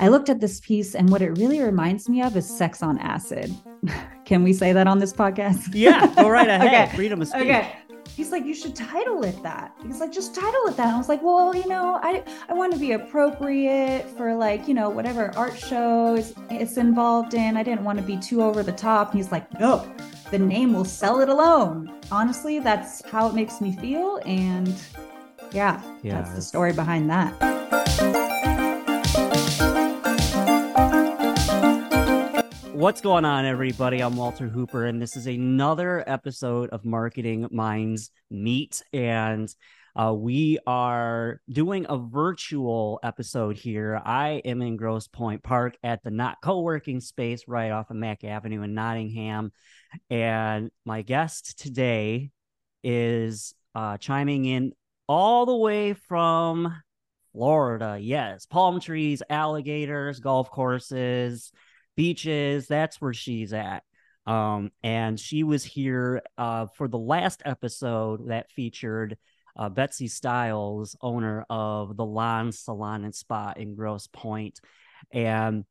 I looked at this piece, and what it really reminds me of is sex on acid. Can we say that on this podcast? Yeah, go right ahead. okay. Freedom of speech. Okay. He's like, you should title it that. He's like, just title it that. And I was like, well, you know, I I want to be appropriate for like, you know, whatever art shows it's involved in. I didn't want to be too over the top. And he's like, no, the name will sell it alone. Honestly, that's how it makes me feel. And yeah, Yeah, that's the story behind that. What's going on, everybody? I'm Walter Hooper, and this is another episode of Marketing Minds Meet. And uh, we are doing a virtual episode here. I am in Grosse Pointe Park at the Not Co working space right off of Mack Avenue in Nottingham. And my guest today is uh, chiming in all the way from Florida. Yes, palm trees, alligators, golf courses beaches. That's where she's at. Um, and she was here uh, for the last episode that featured uh, Betsy Stiles, owner of the Lawn Salon and Spa in Grosse Pointe. And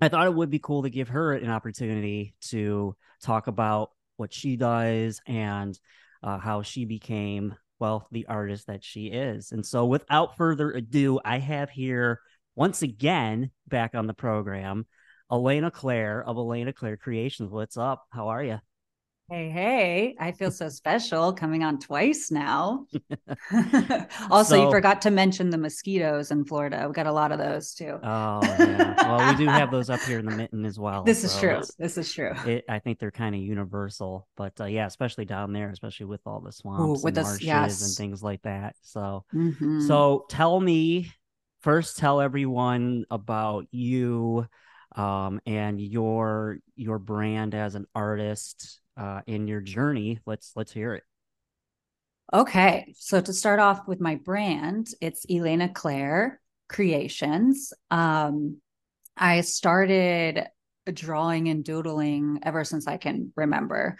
I thought it would be cool to give her an opportunity to talk about what she does and uh, how she became, well, the artist that she is. And so, without further ado, I have here once again back on the program Elayna Clair of Elayna Clair Creations. What's up? How are you? Hey, hey, I feel so special coming on twice now. also, So- you forgot to mention the mosquitoes in Florida. We got a lot of those too. Oh, yeah. well, we do have those up here in the mitten as well. this is true. This is true. It, I think they're kind of universal, but uh, yeah, especially down there, especially with all the swamps with and the marshes yes. and things like that. So, Mhm. so tell me first, tell everyone about you um, and your your brand as an artist uh, in your journey. Let's let's hear it. Okay. So to start off with my brand, it's Elayna Clair Creations. Um, I started drawing and doodling ever since I can remember.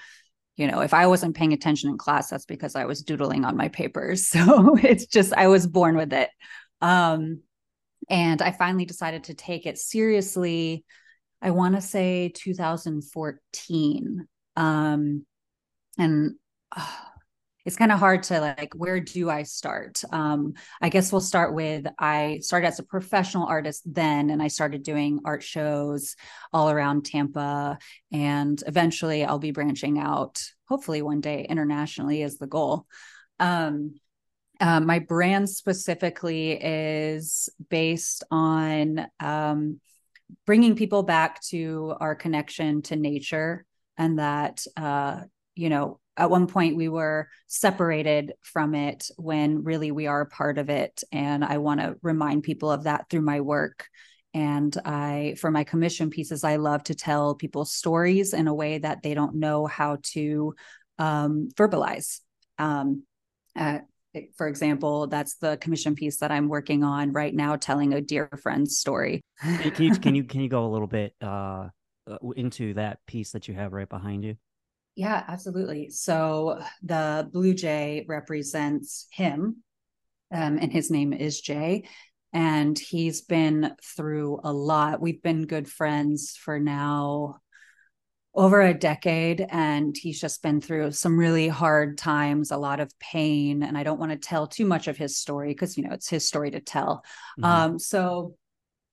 You know, if I wasn't paying attention in class, that's because I was doodling on my papers. So it's just, I was born with it. Um, and I finally decided to take it seriously. I want to say 2014. Um, and uh, it's kind of hard to like where do i start um i guess we'll start with i started as a professional artist then and i started doing art shows all around tampa and eventually i'll be branching out hopefully one day internationally is the goal um uh, my brand specifically is based on um, bringing people back to our connection to nature and that uh, you know at one point we were separated from it when really we are part of it. And i want to remind people of that through my work. And i for my commission pieces i love to tell people stories in a way that they don't know how to um, verbalize. Um, uh, for example that's the commission piece that i'm working on right now telling a dear friend's story Can you can you can you go a little bit uh uh, into that piece that you have right behind you? Yeah, absolutely. So the blue jay represents him, um, and his name is Jay. And he's been through a lot. We've been good friends for now over a decade, and he's just been through some really hard times, a lot of pain. And I don't want to tell too much of his story because, you know, it's his story to tell. Mhm. Um, so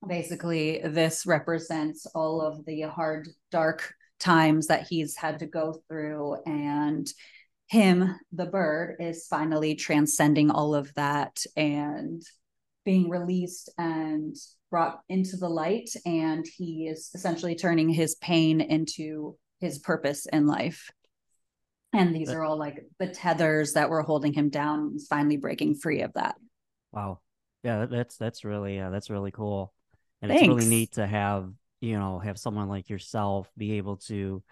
basically, this represents all of the hard, dark times that he's had to go through. And him, the bird, is finally transcending all of that and being released and brought into the light. And he is essentially turning his pain into his purpose in life. And these are all like the tethers that were holding him down. He's finally breaking free of that. Wow. Yeah, that's that's really uh, that's really cool, and it's really neat to have you know have someone like yourself be able to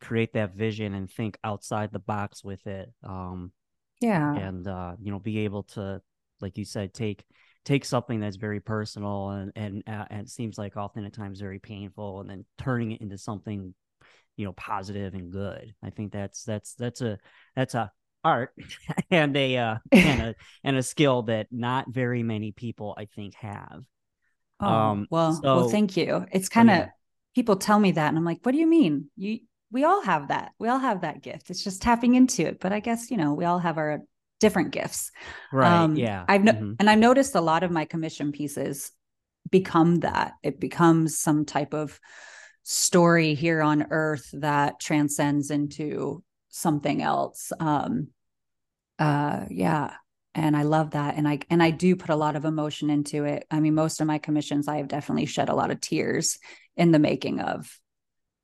create that vision and think outside the box with it. Um, Yeah. and uh, you know be able to like you said take take something that's very personal and and uh, and it seems like often at times very painful and then turning it into something you know positive and good i think that's that's that's a that's a art and a uh and a and a skill that not very many people i think have Oh, um, well, so, well, thank you. It's kind of yeah. people tell me that, and I'm like, what do you mean? You we all have that. We all have that gift. It's just tapping into it. But I guess you know we all have our different gifts. Right. Um, yeah. I've no- mm-hmm. and I've noticed a lot of my commission pieces become that. It becomes some type of story here on earth that transcends into something else. Um, uh, yeah and i love that and i and i do put a lot of emotion into it i mean most of my commissions i have definitely shed a lot of tears in the making of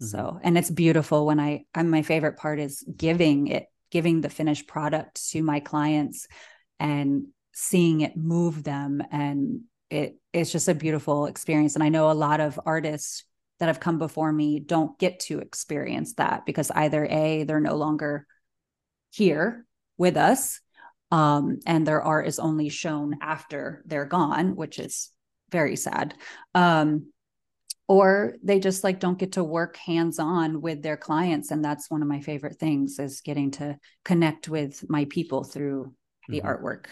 mm-hmm. so and it's beautiful when i i'm my favorite part is giving it giving the finished product to my clients and seeing it move them and it it's just a beautiful experience and i know a lot of artists that have come before me don't get to experience that because either a they're no longer here with us um, and their art is only shown after they're gone, which is very sad. Um, or they just like don't get to work hands on with their clients, and that's one of my favorite things is getting to connect with my people through the mm-hmm. artwork.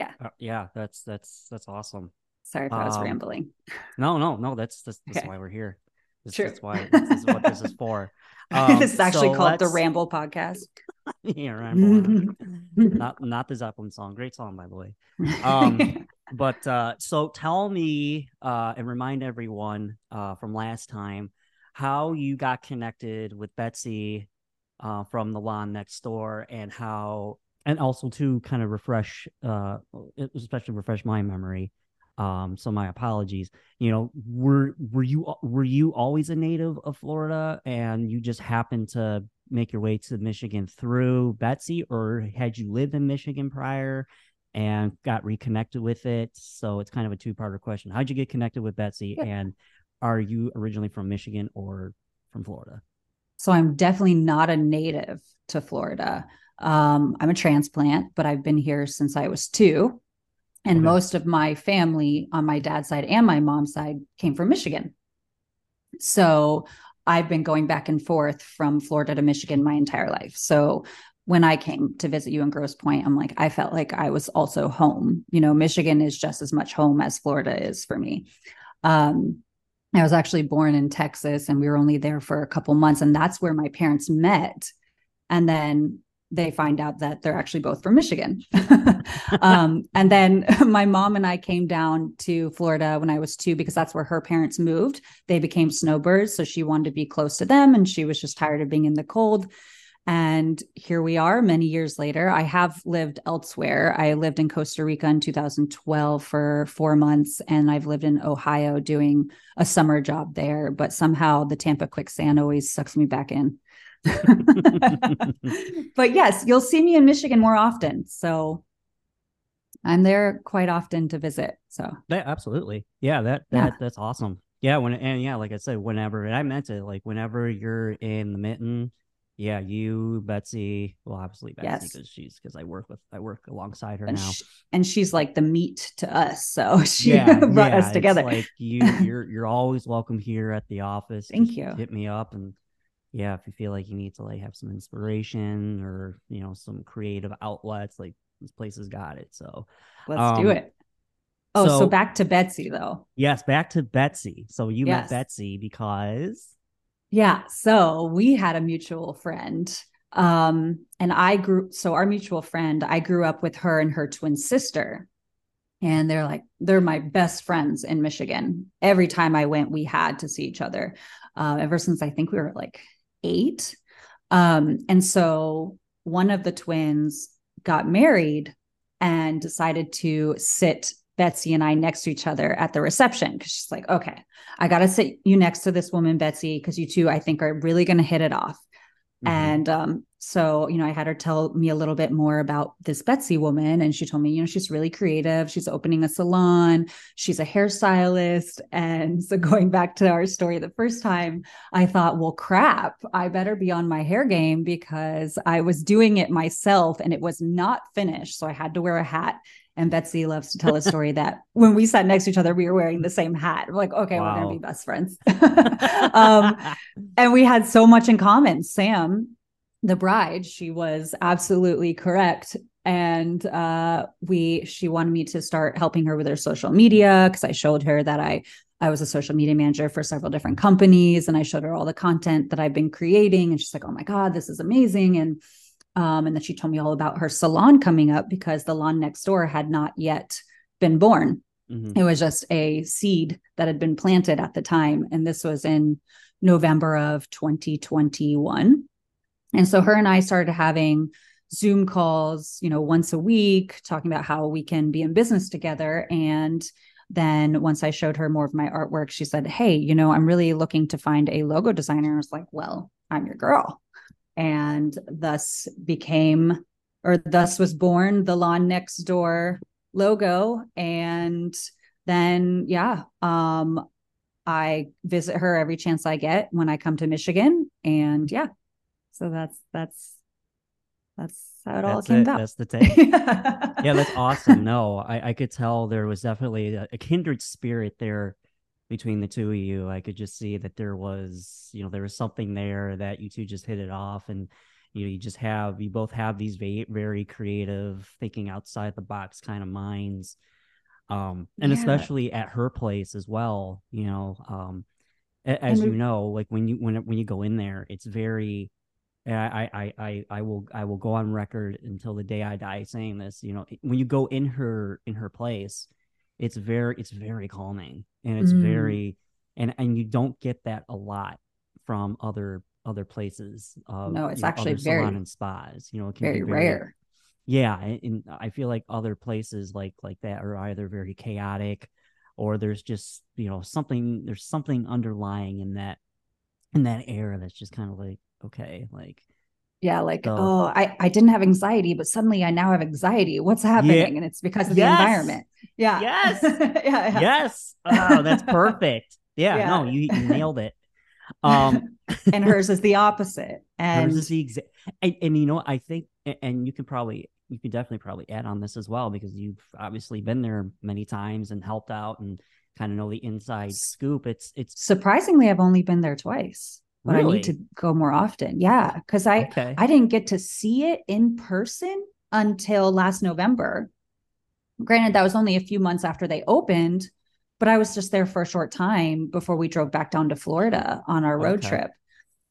Yeah, uh, yeah, that's that's that's awesome. Sorry if I was um, rambling. No, no, no. That's that's, that's okay. why we're here. This, True. That's why this is what this is for. Um, this is actually so called the Ramble Podcast. yeah, Ramble. not not the Zeppelin song. Great song, by the way. Um, but uh, so tell me uh, and remind everyone uh, from last time how you got connected with Betsy uh, from the lawn next door, and how, and also to kind of refresh, uh, especially refresh my memory um, so my apologies. You know, were were you were you always a native of Florida, and you just happened to make your way to Michigan through Betsy, or had you lived in Michigan prior and got reconnected with it? So it's kind of a two parter question. How'd you get connected with Betsy, and are you originally from Michigan or from Florida? So I'm definitely not a native to Florida. Um, I'm a transplant, but I've been here since I was two. And okay. most of my family on my dad's side and my mom's side came from Michigan. So I've been going back and forth from Florida to Michigan my entire life. So when I came to visit you in Grosse Pointe, I'm like, I felt like I was also home. You know, Michigan is just as much home as Florida is for me. Um, I was actually born in Texas and we were only there for a couple months. And that's where my parents met. And then they find out that they're actually both from Michigan. um, and then my mom and I came down to Florida when I was two because that's where her parents moved. They became snowbirds. So she wanted to be close to them and she was just tired of being in the cold. And here we are many years later. I have lived elsewhere. I lived in Costa Rica in 2012 for four months, and I've lived in Ohio doing a summer job there. But somehow the Tampa quicksand always sucks me back in. but yes, you'll see me in Michigan more often. So I'm there quite often to visit. So yeah, absolutely. Yeah, that that yeah. that's awesome. Yeah, when and yeah, like I said, whenever and I meant it, like whenever you're in the mitten, yeah, you, Betsy, well, obviously Betsy because yes. she's because I work with I work alongside her and now, she, and she's like the meat to us, so she yeah, brought yeah, us together. like you, you're you're always welcome here at the office. Thank Just you. Hit me up and yeah, if you feel like you need to like have some inspiration or you know some creative outlets, like this place has got it. So let's um, do it. Oh, so, so, back to Betsy though. Yes, back to Betsy. So you yes. met Betsy because yeah, so we had a mutual friend. Um, and I grew so our mutual friend, I grew up with her and her twin sister. And they're like, they're my best friends in Michigan. Every time I went, we had to see each other. Uh, ever since I think we were like eight. Um, and so one of the twins got married and decided to sit Betsy and I next to each other at the reception because she's like, okay, I got to sit you next to this woman, Betsy, because you two, I think, are really going to hit it off. Mm-hmm. And um, so, you know, I had her tell me a little bit more about this Betsy woman. And she told me, you know, she's really creative. She's opening a salon, she's a hairstylist. And so, going back to our story the first time, I thought, well, crap, I better be on my hair game because I was doing it myself and it was not finished. So, I had to wear a hat and Betsy loves to tell a story that when we sat next to each other, we were wearing the same hat. We're like, okay, wow. we're to be best friends. um, and we had so much in common. Sam, the bride, she was absolutely correct. and uh, we she wanted me to start helping her with her social media because I showed her that I I was a social media manager for several different companies and I showed her all the content that I've been creating and she's like, "Oh my god, this is amazing." And um, and then she told me all about her salon coming up because the lawn next door had not yet been born. Mm-hmm. It was just a seed that had been planted at the time and this was in November of 2021. And so her and I started having Zoom calls, you know, once a week, talking about how we can be in business together. And then once I showed her more of my artwork, she said, Hey, you know, I'm really looking to find a logo designer. I was like, Well, I'm your girl. And thus became, or thus was born the Lawn Next Door logo. And then, yeah, um, I visit her every chance I get when I come to Michigan. And yeah, so that's, that's, that's how it that's all came it. about. That's the take. yeah, that's awesome. No, I, I could tell there was definitely a, a, kindred spirit there between the two of you. I could just see that there was, you know, there was something there that you two just hit it off, and you know, you just have you both have these very, very creative, thinking outside the box kind of minds. Um, and yeah. especially at her place as well, you know, um, as you know, like when you when when you go in there, it's very I, I, I, I will, I will go on record until the day I die saying this. You know, when you go in her, in her place, it's very, it's very calming, and it's mm. very, and and you don't get that a lot from other other places. Of, no, it's actually know, very salon and spas. You know, it can very, be very rare. Yeah, and I feel like other places like like that are either very chaotic, or there's just you know something there's something underlying in that in that air that's just kind of like okay like yeah like so, oh I, I didn't have anxiety but suddenly i now have anxiety. What's happening? Yeah. and it's because of yes. the environment. Yeah. Yes. Yeah, yeah, yes. Oh that's perfect. Yeah, yeah. no you, you nailed it. Um and hers is the opposite and hers is the exact and, and you know i think and you can probably you can definitely probably add on this as well because you've obviously been there many times and helped out and kind of know the inside scoop. It's it's surprisingly i've only been there twice but really? I need to go more often. Yeah, because I okay. I didn't get to see it in person until last November. Granted, that was only a few months after they opened, but I was just there for a short time before we drove back down to Florida on our road okay. trip.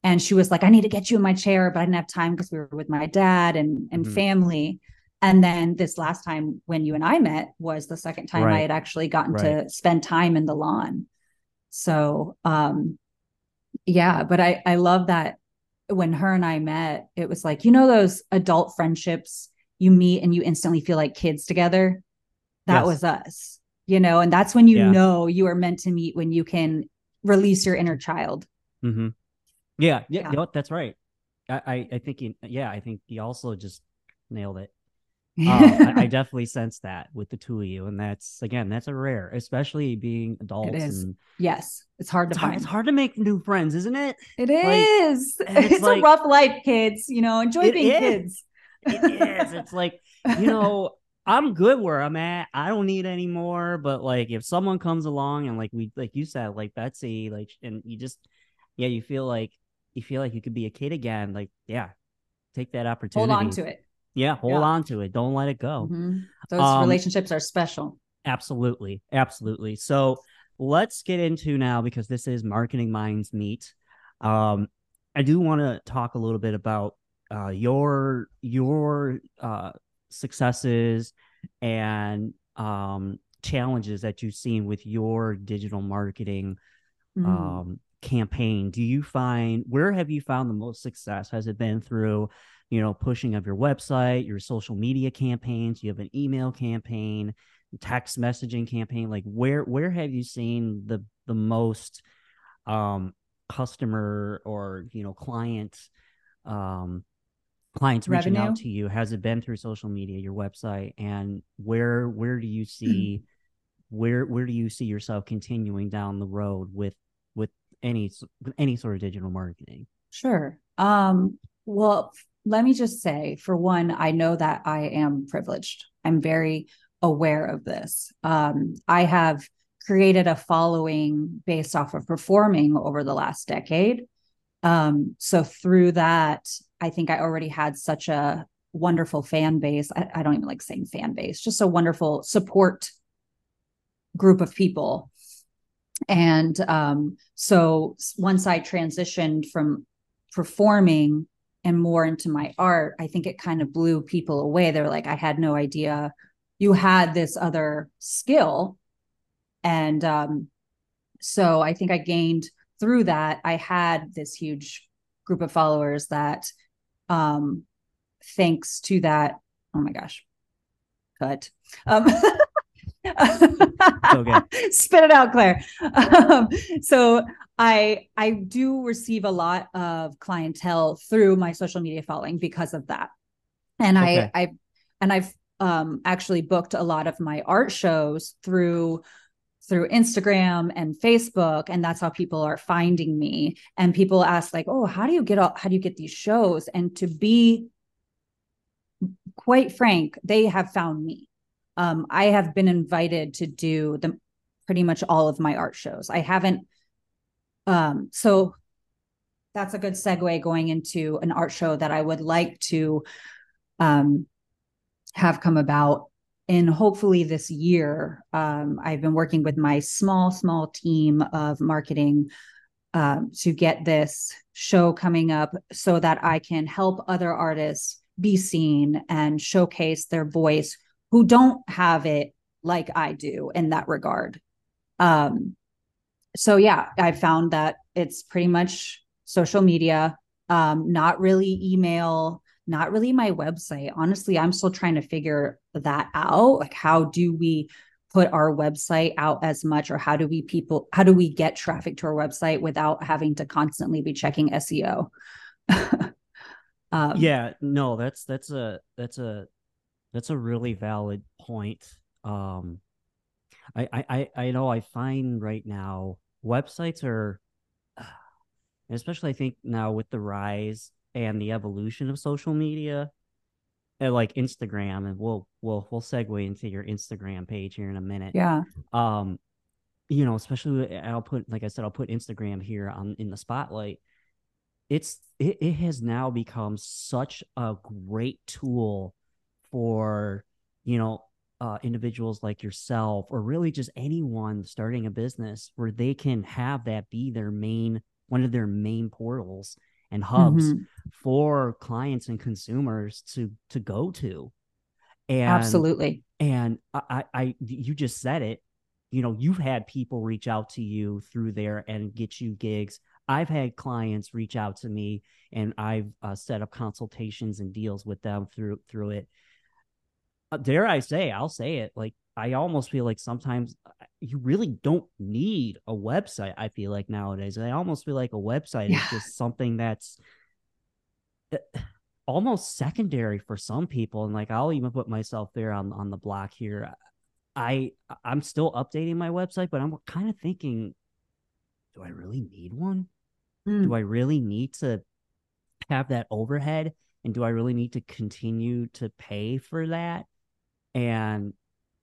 And she was like, "I need to get you in my chair," but I didn't have time because we were with my dad and and mm-hmm. family. And then this last time when you and I met was the second time right. I had actually gotten right. to spend time in the lawn. So um yeah but i i love that when her and i met it was like you know those adult friendships you meet and you instantly feel like kids together that yes. was us you know and that's when you yeah. know you are meant to meet when you can release your inner child mm-hmm. yeah, yeah yeah you know that's right i i, I think he, yeah i think he also just nailed it uh, I, I, definitely sense that with the two of you, and that's again, that's a rare, especially being adults. It is. And, yes, it's hard to it's find. Hard, it's hard to make new friends, isn't it? It is. Like, it's, it's like, a rough life, kids. You know, enjoy being is. kids. it is. It's like you know, I'm good where I'm at. I don't need any more. But like, if someone comes along and like we, like you said, like Betsy, like, and you just, yeah, you feel like you feel like you could be a kid again. Like, yeah, take that opportunity. Hold on to it yeah, hold yeah. on to it. Don't let it go. Mm-hmm. Those um, relationships are special. Absolutely. Absolutely. So let's get into now because this is Marketing Minds Meet. Um, I do want to talk a little bit about uh, your your uh, successes and um, challenges that you've seen with your digital marketing mm. um, campaign. Do you find where have you found the most success? Has it been through you know, pushing of your website, your social media campaigns, you have an email campaign, text messaging campaign. Like where where have you seen the the most um customer or you know client um clients reaching Revenue? out to you? Has it been through social media, your website? And where where do you see where where do you see yourself continuing down the road with with any any sort of digital marketing? Sure. Um well let me just say, for one, I know that I am privileged. I'm very aware of this. Um, I have created a following based off of performing over the last decade. Um, so through that, I think I already had such a wonderful fan base. I, I, don't even like saying fan base, just a wonderful support group of people. And um, so once I transitioned from performing and more into my art, I think it kind of blew people away. They're like, I had no idea you had this other skill. And um, so I think I gained through that, I had this huge group of followers that um, thanks to that, oh my gosh, cut. Um, okay. Spit it out, Clair. Um, so I I do receive a lot of clientele through my social media following because of that, and okay. I I and I've um, actually booked a lot of my art shows through through Instagram and Facebook and that's how people are finding me and people ask like oh how do you get all, how do you get these shows and to be quite frank, they have found me. Um, I have been invited to do the pretty much all of my art shows. I haven't. Um, so that's a good segue going into an art show that I would like to um, have come about in hopefully this year. Um, I've been working with my small, small team of marketing um, to get this show coming up so that I can help other artists be seen and showcase their voice who don't have it like I do in that regard. Um, so yeah, I found that it's pretty much social media, um, not really email, not really my website. Honestly, I'm still trying to figure that out. Like, how do we put our website out as much, or how do we people, how do we get traffic to our website without having to constantly be checking SEO? Um, yeah, no, that's that's a that's a that's a really valid point. Um, I I I know I find right now websites are, especially I think now with the rise and the evolution of social media, and like Instagram, and we'll we'll we'll segue into your Instagram page here in a minute. Yeah. Um, you know, especially I'll put like I said, I'll put Instagram here on in the spotlight it's it, it has now become such a great tool for you know uh, individuals like yourself or really just anyone starting a business where they can have that be their main one of their main portals and hubs mm-hmm. for clients and consumers to to go to and absolutely and I, I you just said it you know you've had people reach out to you through there and get you gigs I've had clients reach out to me and I've uh, set up consultations and deals with them through through it. Uh, dare I say, I'll say it. Like I almost feel like sometimes uh, you really don't need a website. I feel like nowadays, I almost feel like a website yeah. is just something that's uh, almost secondary for some people. And like I'll even put myself there on on the block here. I I'm still updating my website, but I'm kind of thinking, do I really need one? Mm. Do I really need to have that overhead? And do I really need to continue to pay for that? And,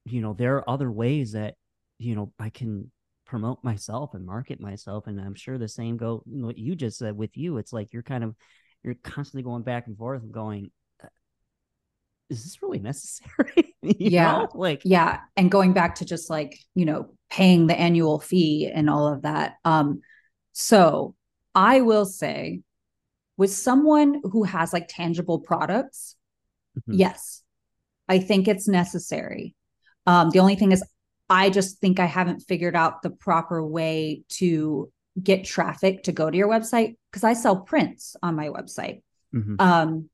you know, there are other ways that, you know, I can promote myself and market myself. And I'm sure the same go what you just said with you. It's like you're kind of you're constantly going back and forth and going, uh, is this really necessary? yeah. Know? Like, yeah. And going back to just like, you know, paying the annual fee and all of that. Um, so I will say, with someone who has like tangible products, mm-hmm. yes, I think it's necessary. Um, the only thing is, I just think I haven't figured out the proper way to get traffic to go to your website because I sell prints on my website. Mm-hmm. Um,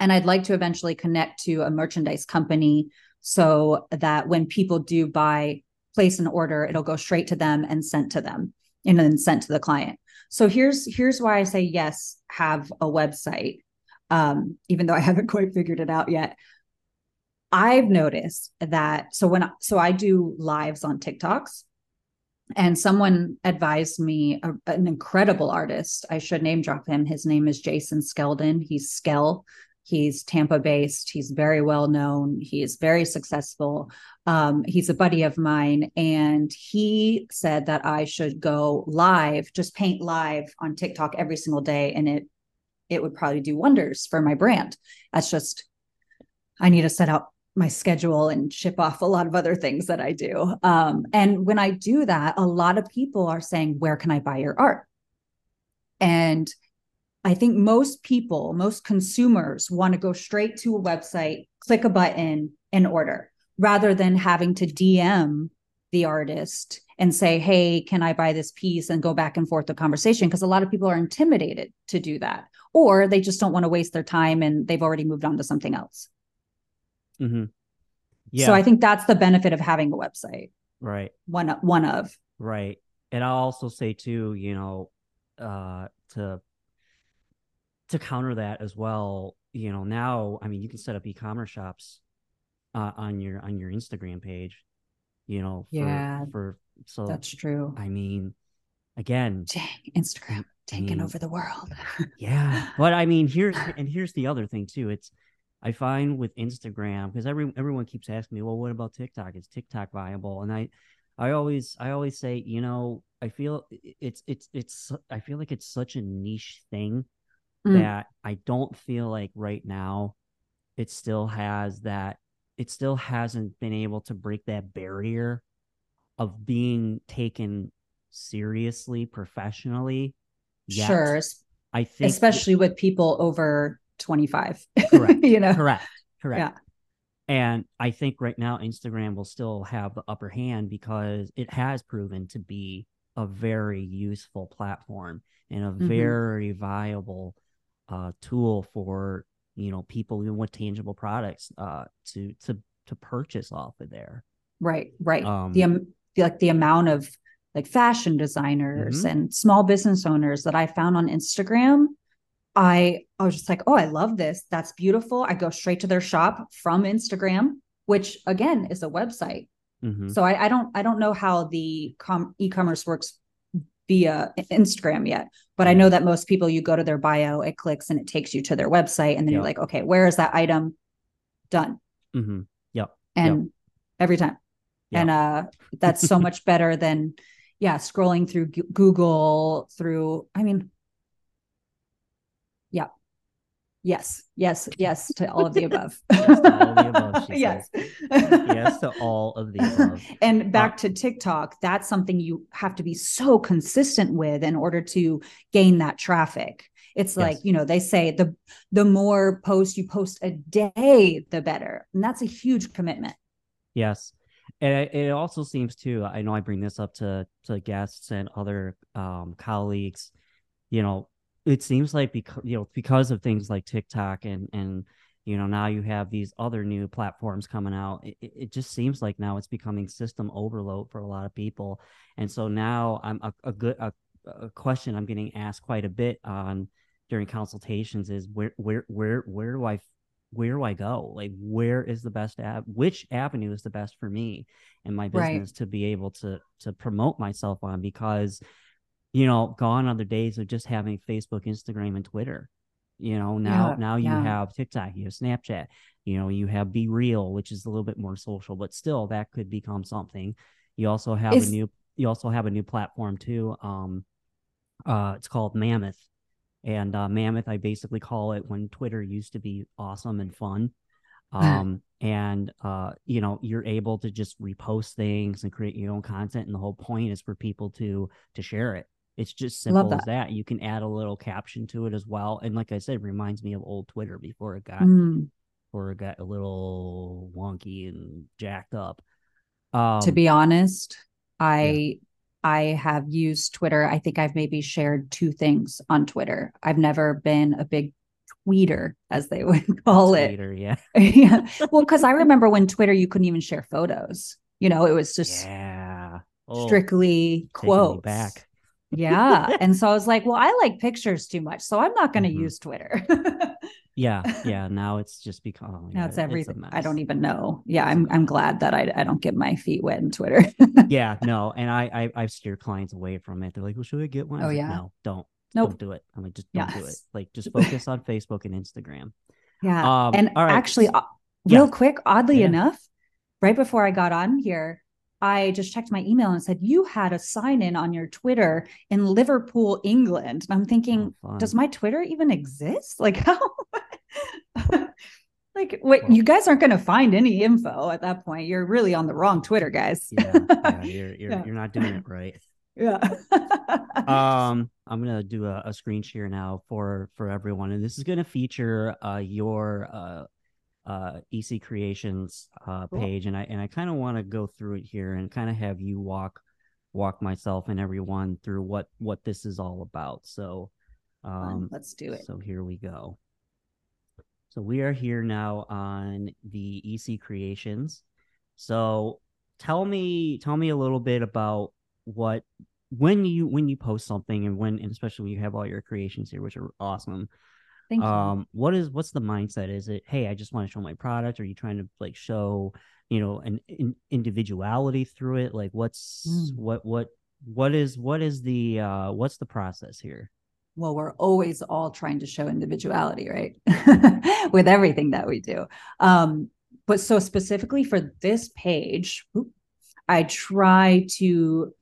and I'd like to eventually connect to a merchandise company so that when people do buy, place an order, it'll go straight to them and sent to them and then sent to the client. So here's here's why I say yes, have a website. Um, even though I haven't quite figured it out yet. I've noticed that so when so I do lives on TikToks and someone advised me a, an incredible artist. I should name drop him. His name is Jason Skeldon. He's Skell. He's Tampa based. He's very well known. He is very successful. Um, he's a buddy of mine, and he said that I should go live, just paint live on TikTok every single day, and it it would probably do wonders for my brand. That's just I need to set out my schedule and ship off a lot of other things that I do. Um, and when I do that, a lot of people are saying, Where can I buy your art? And I think most people, most consumers want to go straight to a website, click a button, and order rather than having to DM the artist and say, Hey, can I buy this piece? and go back and forth the conversation. Because a lot of people are intimidated to do that, or they just don't want to waste their time and they've already moved on to something else. Mm-hmm. Yeah. So I think that's the benefit of having a website. Right. One one of. Right. And I'll also say too, you know, uh to to counter that as well, you know, now I mean you can set up e-commerce shops uh, on your on your Instagram page, you know, for, yeah, for so that's true. I mean, again, dang, Instagram taking I mean, over the world. yeah, but I mean, here's and here's the other thing too. It's I find with Instagram because every everyone keeps asking me, well, what about TikTok? Is TikTok viable? And I, I always I always say, you know, I feel it's it's it's I feel like it's such a niche thing mm. that I don't feel like right now it still has that it still hasn't been able to break that barrier of being taken seriously professionally. Yet. Sure. I think especially with people over 25. Correct. you know. Correct. Correct. Yeah. And I think right now Instagram will still have the upper hand because it has proven to be a very useful platform and a mm-hmm. very viable uh, tool for you know people even with tangible products uh, to to to purchase off of there. Right. Right. Um, the um, like the amount of like fashion designers mm-hmm. and small business owners that I found on Instagram I I was just like, oh, I love this. That's beautiful. I go straight to their shop from Instagram, which again is a website. Mm-hmm. So I, I, don't I don't know how the com- e-commerce works via Instagram yet, but I know that most people you go to their bio, it clicks and it takes you to their website, and then yep. you're like, okay, where is that item? Done. Mm-hmm. Yep. And yep. every time, yep. and uh, that's so much better than yeah scrolling through Google through. I mean, yeah. Yes, yes, yes to all of the above. yes to all of the above. yes. yes to all of the above. And back uh, to TikTok, that's something you have to be so consistent with in order to gain that traffic. It's like, yes. you know, they say the the more posts you post a day, the better. And that's a huge commitment. Yes. And it also seems too, I know I bring this up to to guests and other um, colleagues, you know, it seems like because you know because of things like TikTok and and you know now you have these other new platforms coming out it, it just seems like now it's becoming system overload for a lot of people. And so now i'm a, a good a, a, question i'm getting asked quite a bit on during consultations is where where where where do i where do i go? Like where is the best app which avenue is the best for me and my business right. to be able to to promote myself on? Because you know, gone are the days of just having Facebook, Instagram, and Twitter. You know, now yeah, now you yeah. have TikTok, you have Snapchat, you know, you have BeReal, which is a little bit more social, but still that could become something. You also have a new you also have a new platform too. Um uh it's called Mammoth. And uh, Mammoth, I basically call it when Twitter used to be awesome and fun. Um, and uh, you know, you're able to just repost things and create your own content. And the whole point is for people to to share it. It's just simple as that. You can add a little caption to it as well. And like I said, reminds me of old Twitter before it got mm. before it got a little wonky and jacked up. Um, to be honest, I yeah. I have used Twitter. I think I've maybe shared two things on Twitter. I've never been a big tweeter, as they would call tweeter, it. Yeah. yeah. Well, because I remember when Twitter you couldn't even share photos. You know, it was just yeah. Oh, strictly quotes. back yeah. And so I was like, well, I like pictures too much. So I'm not going to mm-hmm. use Twitter. yeah. Yeah. Now it's just become now it's everything. It's I don't even know. Yeah. I'm I'm glad that I, I don't get my feet wet in Twitter. yeah. No. And I, I I've steered clients away from it. They're like, well, should I get one? Oh, yeah. no, don't. Nope. Don't do it. I'm like, just don't yes. do it. Like just focus on Facebook and Instagram. Yeah. Um, and actually, uh, real yeah. quick, oddly yeah. enough, right before I got on here, I just checked my email and said, You had a sign in on your Twitter in Liverpool, England. And I'm thinking, oh, Does my Twitter even exist? Like, how? like what you guys aren't going to find any info at that point you're really on the wrong twitter guys yeah, yeah you're you're, yeah. you're not doing it right yeah um i'm gonna do a, a, screen share now for for everyone and this is gonna feature uh your uh uh ec creations uh cool. page and i and i kind of want to go through it here and kind of have you walk walk myself and everyone through what what this is all about. So um let's do it. so here we go. So we are here now on the ec creations. So tell me tell me a little bit about what when you when you post something and when and especially when you have all your creations here which are awesome Thank you. um what is what's the mindset? Is it hey i just want to show my product are you trying to like show you know an in, individuality through it? Like what's mm. what what what is what is the uh what's the process here? Well we're always all trying to show individuality right? With everything that we do. Um but so specifically for this page i try to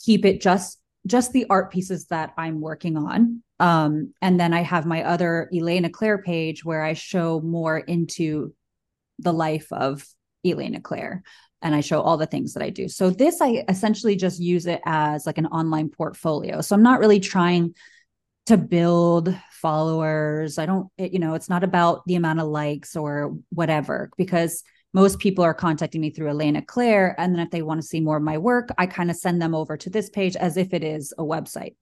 keep it just just the art pieces that I'm working on. Um, and then I have my other Elayna Clair page where I show more into the life of Elayna Clair and I show all the things that I do. So this I essentially just use it as like an online portfolio. So I'm not really trying to build followers. I don't, it, you know, it's not about the amount of likes or whatever because most people are contacting me through Elayna Clair. And then if they want to see more of my work, I kind of send them over to this page as if it is a website.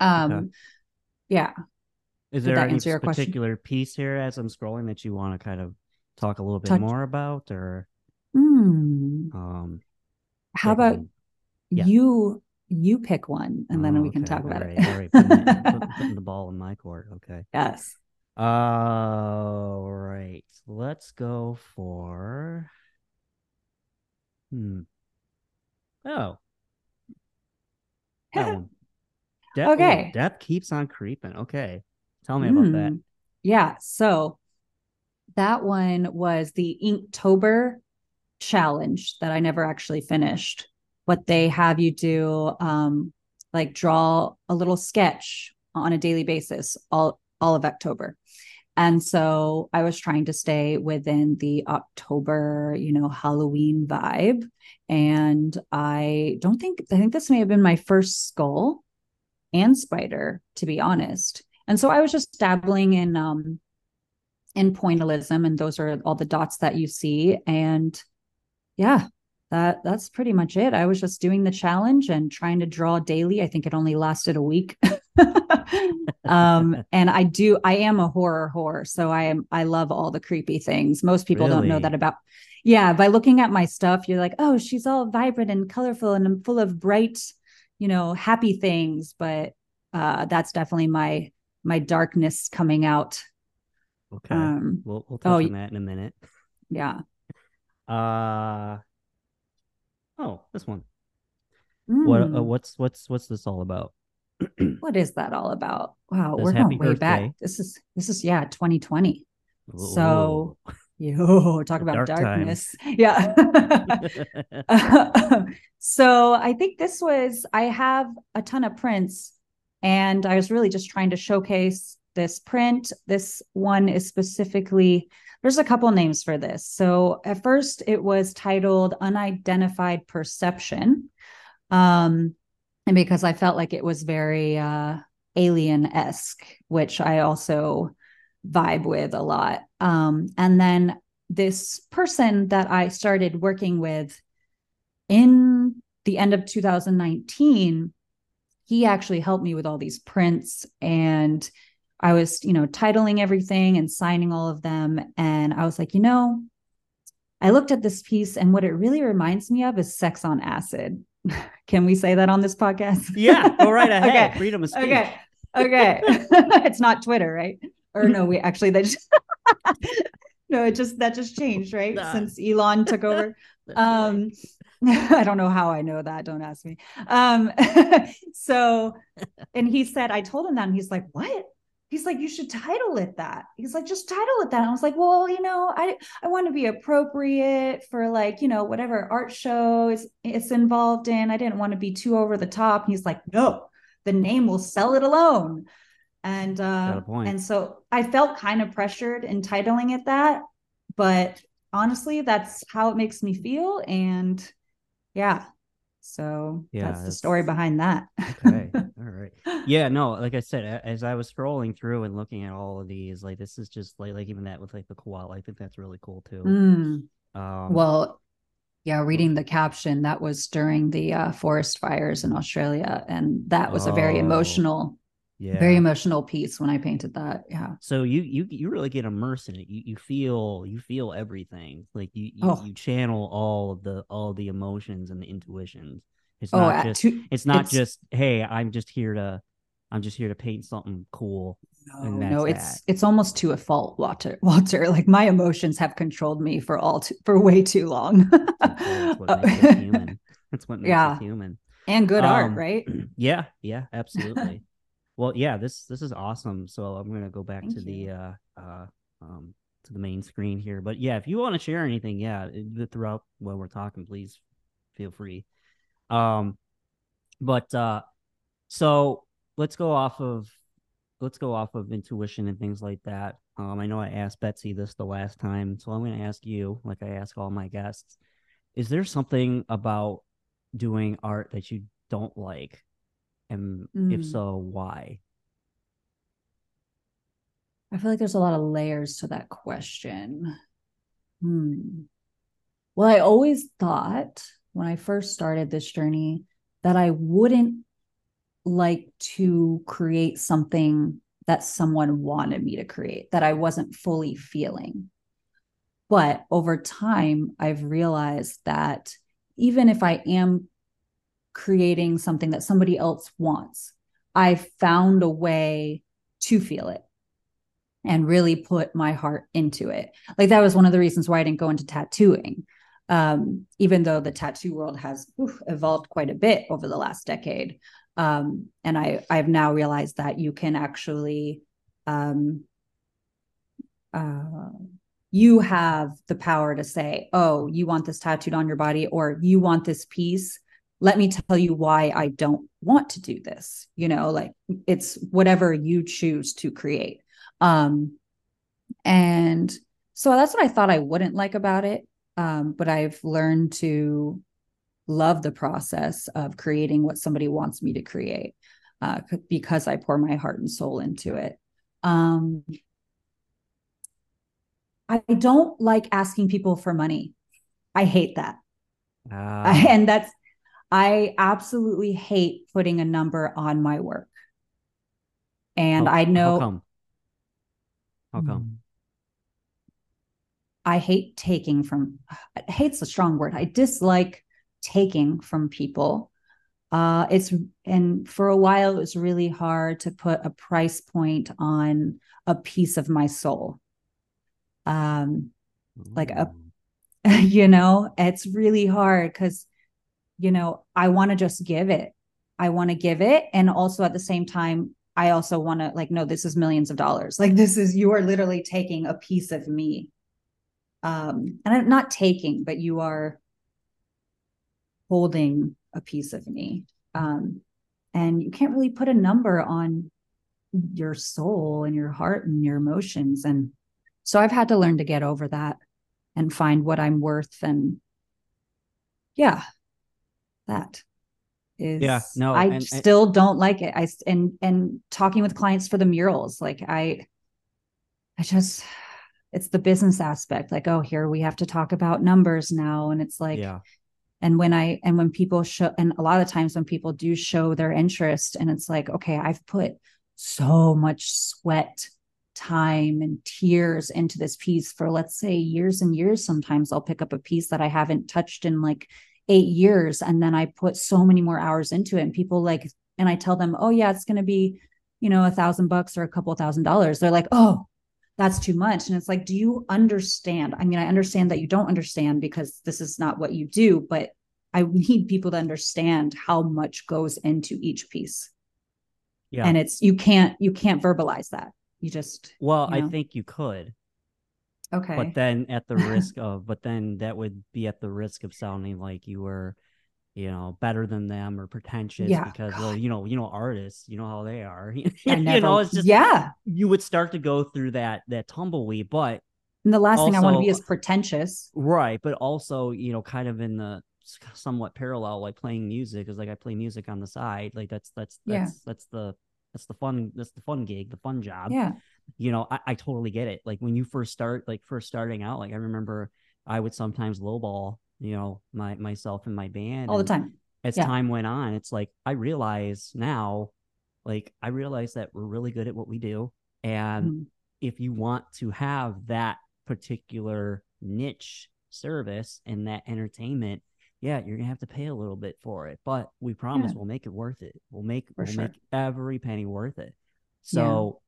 Um, okay. yeah. Is there any particular piece here as I'm scrolling that you want to kind of talk a little bit Touch. more about or? Mm. Um, How about you you pick one and then oh, we can talk about right, it. all right. Putting, putting, the ball in my court. Okay. Yes. All right. Let's go for. Hmm. Oh. That one. Depth, okay. Ooh, depth keeps on creeping. Okay. Tell me about that. Hmm. Yeah. So that one was the Inktober challenge that I never actually finished. What they have you do, um, like draw a little sketch on a daily basis all all of October. And so I was trying to stay within the October, you know, Halloween vibe. And I don't think, I think this may have been my first skull and spider, to be honest. And so I was just dabbling in, um, in pointillism, and those are all the dots that you see. And yeah, that that's pretty much it. I was just doing the challenge and trying to draw daily. I think it only lasted a week. um, and I do, I am a horror whore. So I am, I love all the creepy things. Most people really? don't know that about. Yeah. By looking at my stuff, you're like, oh, she's all vibrant and colorful and full of bright, you know, happy things. But uh, that's definitely my, my darkness coming out. Okay. Um, we'll, we'll touch oh, on that in a minute. Yeah. Uh, oh, this one. Mm. What, uh, hmm. what's, what's, what's this all about? What is that all about? Wow, we're going way back. This is this is yeah, 2020. Ooh. So yo, talk about Dark darkness. Times. Yeah. so I think this was I have a ton of prints and I was really just trying to showcase this print. This one is specifically there's a couple names for this. So at first it was titled Unidentified Perception. Um, and because I felt like it was very uh, alien esque, which I also vibe with a lot. Um, and then this person that I started working with in the end of 2019, he actually helped me with all these prints and I was, you know, titling everything and signing all of them. And I was like, you know, I looked at this piece and what it really reminds me of is sex on acid. Can we say that on this podcast? Yeah, go right ahead. okay. Freedom of speech. Okay. Okay. it's not Twitter, right? Or no, we actually that just no, it just that just changed, right? Nah. Since Elon took over. um I don't know how I know that. Don't ask me. Um so and he said, I told him that, and he's like, What? He's like you should title it that. He's like just title it that. And i was like well you know i i want to be appropriate for like you know whatever art show is it's involved in. I didn't want to be too over the top. And he's like no the name will sell it alone. And uh and so I felt kind of pressured in titling it that, but honestly, that's how it makes me feel. And yeah, so yeah, that's the story behind that. okay. All right. Yeah, no, like I said, as I was scrolling through and looking at all of these, like this is just like like even that with like the koala, I think that's really cool too. Mm. Um, well, yeah, reading the caption, that was during the uh, forest fires in Australia. And that was oh, a very oh, emotional, yeah. very emotional piece when I painted that. Yeah. So you you you really get immersed in it. You you feel you feel everything. Like you you, oh. you channel all of the all the emotions and the intuitions. It's oh, not just to, it's not it's, just, hey, I'm just here to I'm just here to paint something cool. No, no, it's that. it's almost to a fault, Walter. Walter, like my emotions have controlled me for all too, for way too long. That's what makes us human. That's what makes yeah. us human. And good um, art, right? Yeah, yeah, absolutely. Well, yeah, this this is awesome. So I'm gonna go back Thank to you. the uh uh um to the main screen here. But yeah, if you want to share anything, yeah, throughout when we're talking, please feel free. Um, but uh, so let's go off of let's go off of intuition and things like that. Um, I know I asked Betsy this the last time, so I'm going to ask you, like I ask all my guests, is there something about doing art that you don't like, and mm. if so, why? I feel like there's a lot of layers to that question. Hmm. Well, I always thought when I first started this journey that I wouldn't like to create something that someone wanted me to create that I wasn't fully feeling. But over time, I've realized that even if I am creating something that somebody else wants, I've found a way to feel it and really put my heart into it. Like that was one of the reasons why I didn't go into tattooing. Um, even though the tattoo world has oof, evolved quite a bit over the last decade, um, and I I've now realized that you can actually um, uh, you have the power to say, oh, you want this tattooed on your body, or you want this piece. Let me tell you why I don't want to do this. You know, like it's whatever you choose to create. Um, and so that's what I thought I wouldn't like about it. Um, but I've learned to love the process of creating what somebody wants me to create uh, because I pour my heart and soul into it. Um, I don't like asking people for money. I hate that. Uh, and that's, I absolutely hate putting a number on my work. And how, I know. How come? How come? I hate taking from, hate's a strong word. I dislike taking from people uh it's and for a while it was really hard to put a price point on a piece of my soul um like a you know it's really hard cuz you know i want to just give it i want to give it and also at the same time i also want to like no this is millions of dollars like this is you are literally taking a piece of me um and I'm not taking but you are holding a piece of me. Um, and you can't really put a number on your soul and your heart and your emotions. And so I've had to learn to get over that and find what I'm worth. And yeah, that is yeah no i and, still and, don't like it. I and and talking with clients for the murals like i i just it's the business aspect like oh here we have to talk about numbers now and it's like yeah. and when i and when people show and a lot of times when people do show their interest and it's like okay i've put so much sweat time and tears into this piece for let's say years and years sometimes i'll pick up a piece that i haven't touched in like 8 years and then i put so many more hours into it and people like and i tell them oh yeah it's going to be you know a thousand bucks or a couple thousand dollars they're like oh that's too much. And it's like, do you understand? I mean, I understand that you don't understand because this is not what you do, but I need people to understand how much goes into each piece. Yeah. And it's you can't you can't verbalize that. You just Well, you know? I think you could. Okay. But then at the risk of but then that would be at the risk of sounding like you were you know better than them or pretentious Yeah, because God. well you know you know artists you know how they are you never, know it's just yeah. you would start to go through that that tumbleweed but And the last thing I want to be is pretentious. right but also you know kind of in the somewhat parallel like playing music is like i play music on the side like that's that's Yeah. that's that's the that's the fun that's the fun gig the fun job Yeah. You know I, I totally get it like when you first start like first starting out like i remember i would sometimes lowball you know my myself and my band All the time. as Yeah. time went on it's like i realize now like i realize that we're really good at what we do and Mhm. if you want to have that particular niche service and that entertainment yeah you're gonna have to pay a little bit for it but we promise Yeah. we'll make it worth it we'll make For we'll sure. make every penny worth it so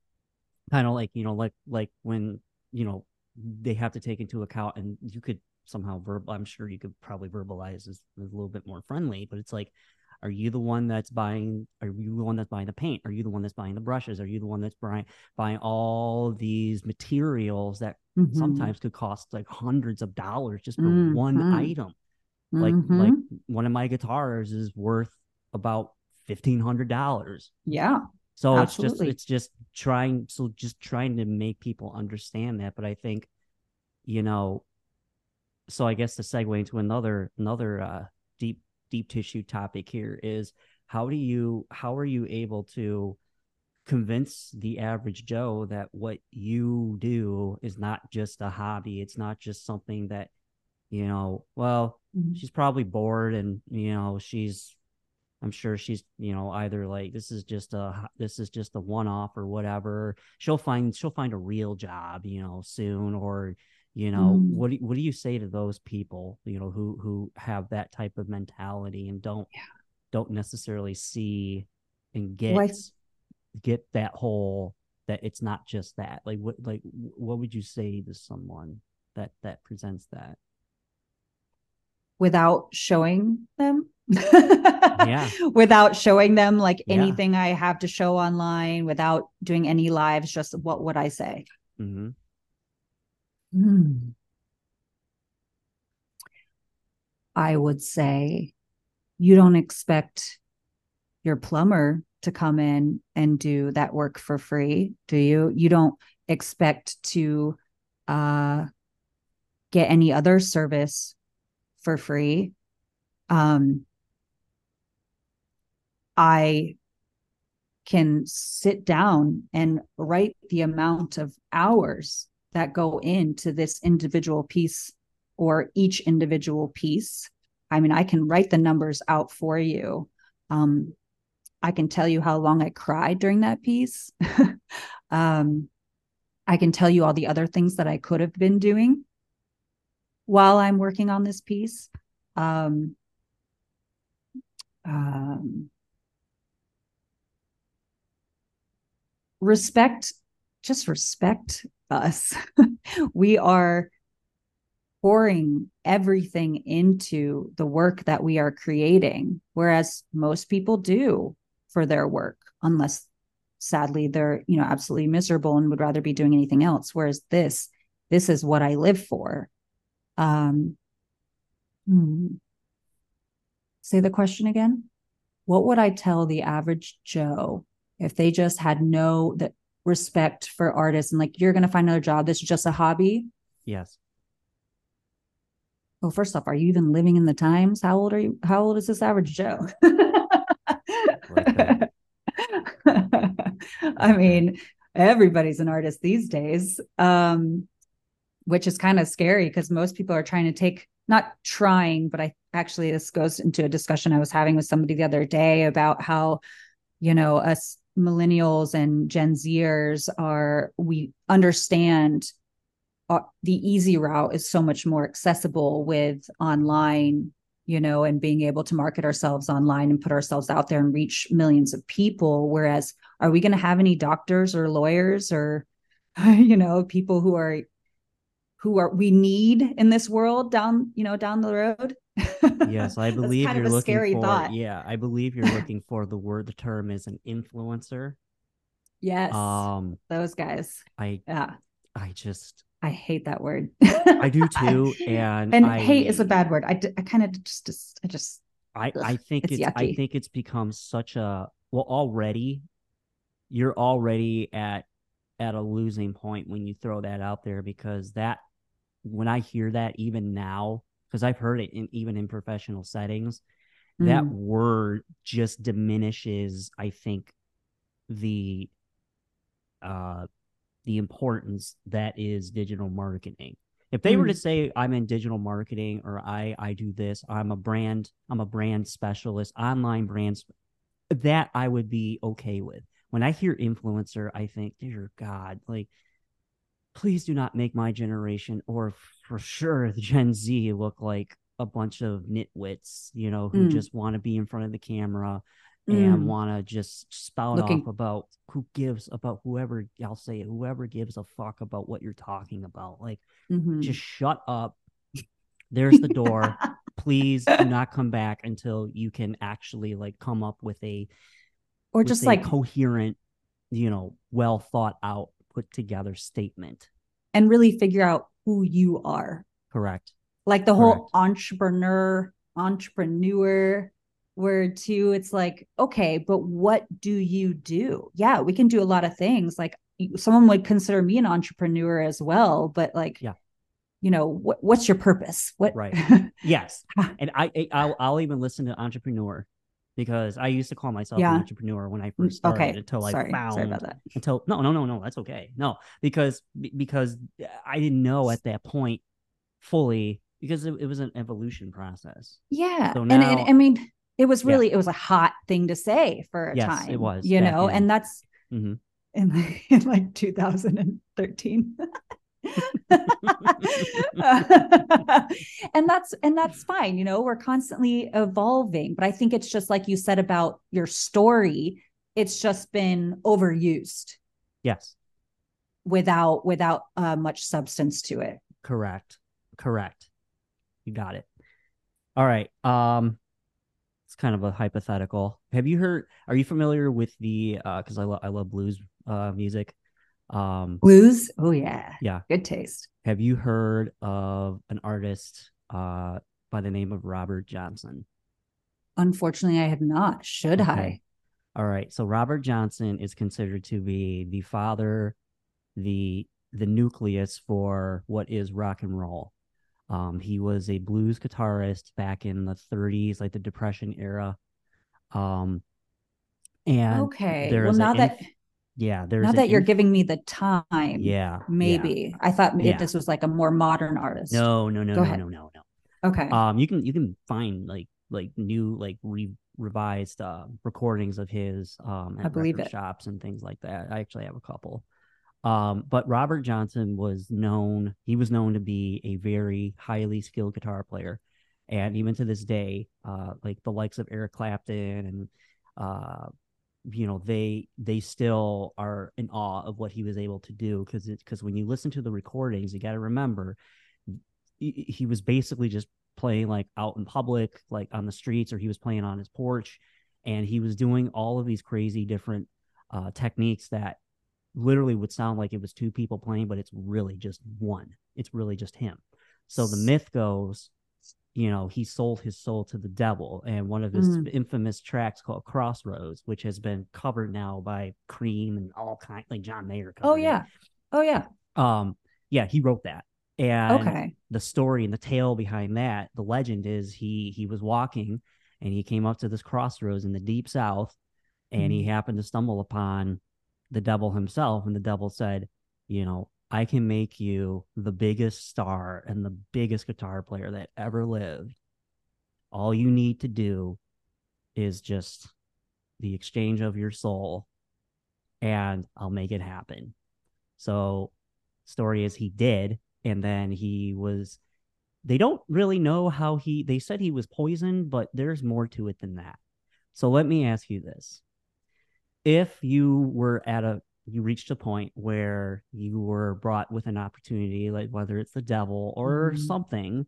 kind of like you know like like when you know they have to take into account and you could somehow verb i'm sure you could probably verbalize as, as a little bit more friendly but it's like are you the one that's buying are you the one that's buying the paint are you the one that's buying the brushes are you the one that's buying buying all these materials that Mhm. sometimes could cost like hundreds of dollars just for one Mhm. item like like Mhm. one of my guitars is worth about fifteen hundred dollars yeah. So Absolutely. it's just it's just trying so just trying to make people understand that. But I think, you know, so I guess to segue into another another uh deep deep tissue topic here is how do you how are you able to convince the average Joe that what you do is not just a hobby, it's not just something that, you know, well, Mhm. she's probably bored and you know she's i'm sure she's you know either like this is just a this is just a one-off or whatever she'll find she'll find a real job you know soon or you know Mm. what do, what do you say to those people you know who who have that type of mentality and don't Yeah. don't necessarily see and get Well, I- get that whole that it's not just that like what like what would you say to someone that that presents that Without showing them. Yeah. Without showing them like Yeah. anything I have to show online, without doing any lives, just what would I say? hmm Hmm. I would say you don't expect your plumber to come in and do that work for free, do you? You don't expect to uh, get any other service for free. Um, I can sit down and write the amount of hours that go into this individual piece or each individual piece. I mean, I can write the numbers out for you. Um, I can tell you how long I cried during that piece. um, I can tell you all the other things that I could have been doing while I'm working on this piece. Um, um, respect, just respect us. we are pouring everything into the work that we are creating, whereas most people do for their work, unless sadly they're, you know, absolutely miserable and would rather be doing anything else. Whereas this, this is what I live for. Um, hmm. Say the question again. What would I tell the average Joe if they just had no that respect for artists and like you're going to find another job this is just a hobby? Yes. Well first off are you even living in the times? How old are you how old is this average joe? I mean everybody's an artist these days. Um which is kind of scary because most people are trying to take not trying but i actually this goes into a discussion i was having with somebody the other day about how you know us millennials and gen zers are we understand uh, the easy route is so much more accessible with online you know and being able to market ourselves online and put ourselves out there and reach millions of people. Whereas are we going to have any doctors or lawyers or you know people who are who are we need in this world down you know down the road? Yes i believe kind you're of a looking scary for thought. yeah i believe you're looking for the word the term is an influencer. Yes. Um those guys. I yeah. I just i hate that word. I do too and and I, hate is a bad word. I, d- I kind of just, just i just I I think it's it's, I think it's become such a well already you're already at at a losing point when you throw that out there because that when I hear that even now because I've heard it in even in professional settings that Mm, word just diminishes I think the uh the importance that is digital marketing. If they were to mm, say I'm in digital marketing or I I do this, I'm a brand, I'm a brand specialist, online brands, that I would be okay with. When I hear influencer, I think, dear God, like please do not make my generation or for sure the Gen Z look like a bunch of nitwits, you know, who mm, just want to be in front of the camera and mm. want to just spout off about who gives about whoever I'll say it, whoever gives a fuck about what you're talking about. Like mhm. just shut up. There's the door. Please do not come back until you can actually like come up with a or with just a like coherent, you know, well thought out, put together statement. and really figure out who you are Correct. like the Correct. whole entrepreneur entrepreneur word too it's like okay but what do you do yeah we can do a lot of things like someone would consider me an entrepreneur as well but like Yeah. you know what, what's your purpose what Right. Yes. And I, I I'll, I'll even listen to entrepreneur because I used to call myself Yeah. an entrepreneur when I first started okay until I sorry found sorry about that until no no no no that's okay no because because I didn't know at that point fully because it, it was an evolution process. yeah So and, and i mean it was Yeah. really it was a hot thing to say for a Yes, time it was you know and that's Mhm. in in like 2013 and that's and that's fine you know we're constantly evolving but i think it's just like you said about your story it's just been overused Yes. without without uh, much substance to it Correct. Correct. You got it. All right. Um it's kind of a hypothetical. Have you heard are you familiar with the uh cuz I love I love blues uh music. Um blues oh yeah Yeah. good taste have you heard of an artist uh by the name of Robert Johnson? unfortunately i have not should i All right. So Robert Johnson is considered to be the father, the the nucleus for what is rock and roll. Um, he was a blues guitarist back in the 30s, like the Depression era. Um, and okay well now that inf- yeah, there's now an that you're inf- giving me the time yeah, yeah. maybe i thought maybe Yeah. this was like a more modern artist No, no, no, Go no, ahead. no, no, no. okay um you can you can find like like new like re- revised uh recordings of his um at I believe it. shops and things like that i actually have a couple um but robert johnson was known he was known to be a very highly skilled guitar player and even to this day uh like the likes of eric clapton and uh you know they they still are in awe of what he was able to do because it because when you listen to the recordings you got to remember he, he was basically just playing like out in public, like on the streets, or he was playing on his porch, and he was doing all of these crazy different uh, techniques that literally would sound like it was two people playing, but it's really just one. It's really just him. So the myth goes, you know, he sold his soul to the devil, and one of his Mm. infamous tracks called Crossroads, which has been covered now by Cream and all kind, like John Mayer. oh covered it. yeah oh yeah Um, yeah, he wrote that. And okay the story and the tale behind that, the legend is he he was walking and he came up to this crossroads in the deep south and he Mhm. happened to stumble upon the devil himself and the devil said, you know, I can make you the biggest star and the biggest guitar player that ever lived. All you need to do is just the exchange of your soul and I'll make it happen. So story is he did and then he was they don't really know how he they said he was poisoned but there's more to it than that so let me ask you this if you were at a you reached a point where you were brought with an opportunity like whether it's the devil or Mhm. something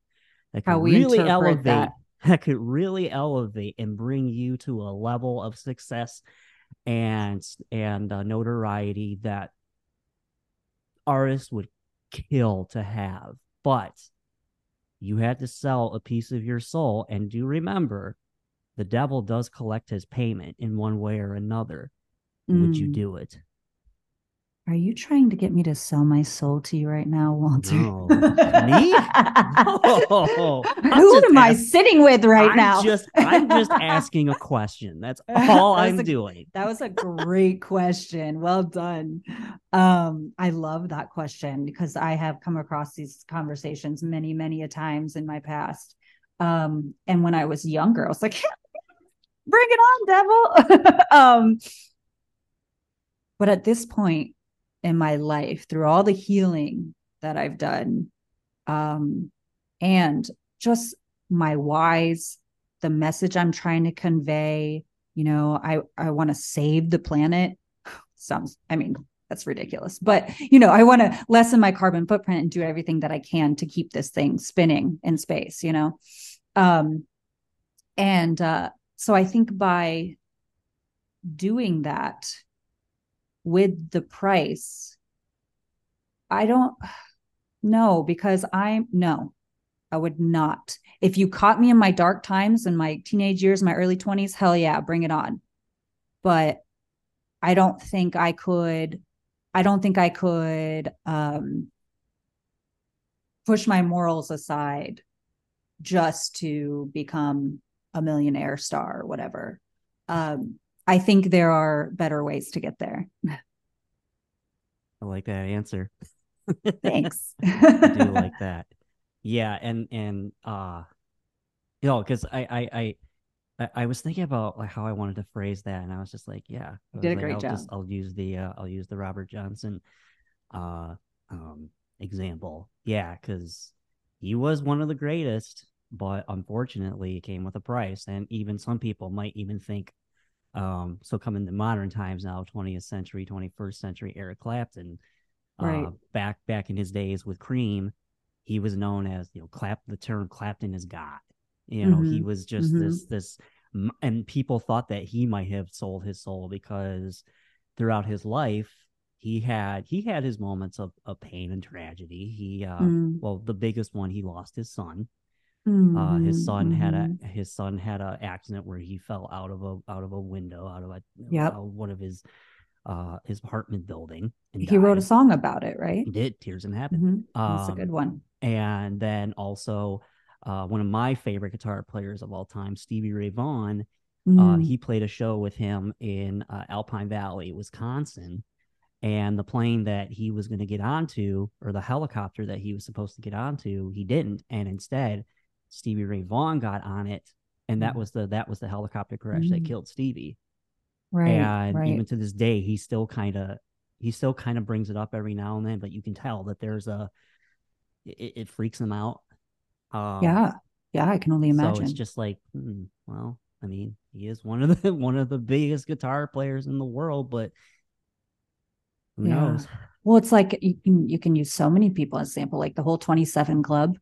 that could really elevate that. that could really elevate and bring you to a level of success and and uh, notoriety that artists would kill to have but you had to sell a piece of your soul and do remember the devil does collect his payment in one way or another. Would you Mm. do it? Are you trying to get me to sell my soul to you right now, Walter? No. Me? Who am I sitting with right I'm now? Just I'm just asking a question. That's all That I'm a- doing. That was a great question. Well done. Um, I love that question because I have come across these conversations many, many a times in my past. Um, and when I was younger, I was like, bring it on, devil. um, but at this point in my life, through all the healing that I've done, um, and just my whys, the message I'm trying to convey, you know, I I want to save the planet. Sounds, I mean, that's ridiculous, but you know, I want to lessen my carbon footprint and do everything that I can to keep this thing spinning in space, you know. Um and uh so I think by doing that with the price, I don't know because I'm no, I would not. If you caught me in my dark times in my teenage years, my early 20s, hell yeah, bring it on. But I don't think I could, I don't think I could um push my morals aside just to become a millionaire star or whatever. Um, I think there are better ways to get there. I like that answer. Thanks. I do like that. Yeah, and and uh you know, because I, I I I was thinking about like how I wanted to phrase that, and I was just like, yeah, did a like, great I'll job. Just, I'll use the uh, I'll use the Robert Johnson uh um example. Yeah, because he was one of the greatest, but unfortunately, it came with a price, and even some people might even think. Um, so coming to modern times now, 20th century, 21st century, Eric Clapton, Right. uh, back back in his days with Cream, he was known as you know clap the term Clapton is God. You know, he Mhm. was just Mhm. this this, and people thought that he might have sold his soul because throughout his life he had he had his moments of, of pain and tragedy. He uh, Mm. well, the biggest one he lost his son. Uh, his Mhm, son had a his son had a accident where he fell out of a out of a window out of a Yep. uh, one of his uh his apartment building. And He wrote a song about it, right? He did Tears in Heaven. Mhm. That's a Um, good one. and then also uh, one of my favorite guitar players of all time, Stevie Ray Vaughan. Uh, Mm. he played a show with him in uh, Alpine Valley, Wisconsin, and the plane that he was going to get onto, or the helicopter that he was supposed to get onto, he didn't, and instead, Stevie Ray Vaughan got on it, and that Mm. was the that was the helicopter crash that Mm. killed Stevie. right. and right. even to this day, he still kind of he still kind of brings it up every now and then, but you can tell that there's a it, it freaks him out. Um, yeah. Yeah. I can only imagine. So it's just like, hmm, well, I mean, he is one of the one of the biggest guitar players in the world, but who Yeah. knows? Well, it's like you can you can use so many people as sample, like the whole 27 club,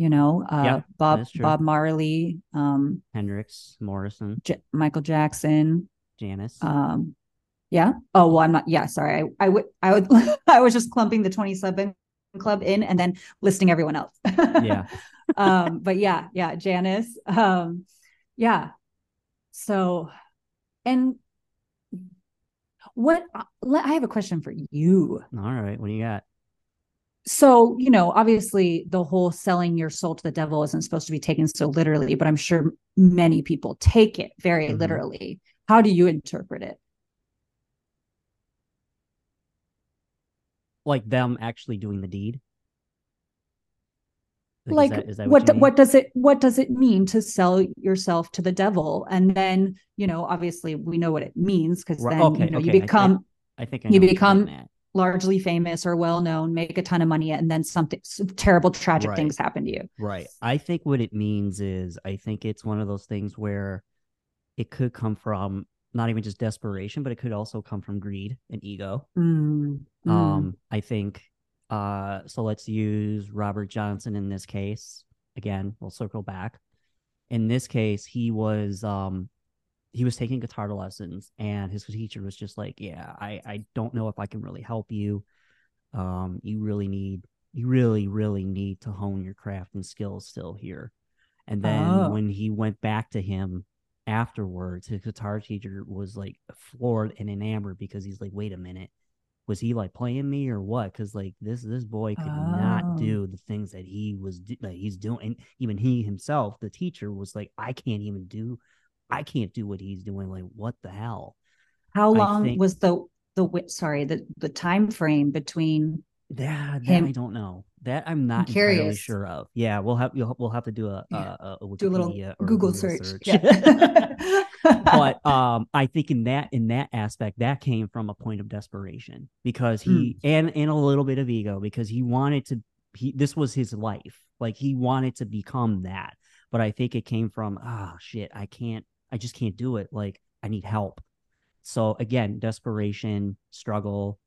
you know, uh Yeah, Bob. Bob Marley, um, Hendrix, Morrison, J- Michael Jackson, Janis. um, yeah. Oh, well, I'm not, yeah, sorry. I I would I would I was just clumping the 27 club in and then listing everyone else. yeah. um, but yeah, yeah, Janis. Um, yeah. So and what I have a question for you. All right. What do you got? So you know obviously the whole selling your soul to the devil isn't supposed to be taken so literally but i'm sure many people take it very Mhm. literally how do you interpret it Like them actually doing the deed? is like that- is that what mean? what does it what does it mean to sell yourself to the devil and then you know obviously we know what it means because then okay, you know okay, you I- I- become I think I you what become-. Largely famous or well known make a ton of money and then something some terrible tragic Right. things happen to you Right. I think what it means is I think it's one of those things where it could come from not even just desperation, but it could also come from greed and ego. Mm, mm, Um, I think uh so let's use Robert Johnson in this case. Again, we'll circle back. In this case, he was um he was taking guitar lessons and his teacher was just like, Yeah, I, I don't know if I can really help you. Um, you really need you really, really need to hone your craft and skills still here. And then Oh. when he went back to him afterwards, his guitar teacher was like floored and enamored because he's like, wait a minute, was he like playing me or what? Because like this this boy could oh. not do the things that he was that he's doing. And even he himself, the teacher, was like, I can't even do, I can't do what he's doing. Like what the hell? How long think, was the the sorry the the time frame between yeah, that him. I don't know. That I'm not I'm entirely sure of. Yeah, we'll have you'll, we'll have to do a, yeah. a, a do a little Google, Google, search. search. Yeah. but um, I think in that in that aspect, that came from a point of desperation because he mm. and and a little bit of ego because he wanted to. He this was his life. Like he wanted to become that. But I think it came from ah oh, shit. I can't. I just can't do it. Like I need help. So again, desperation, struggle.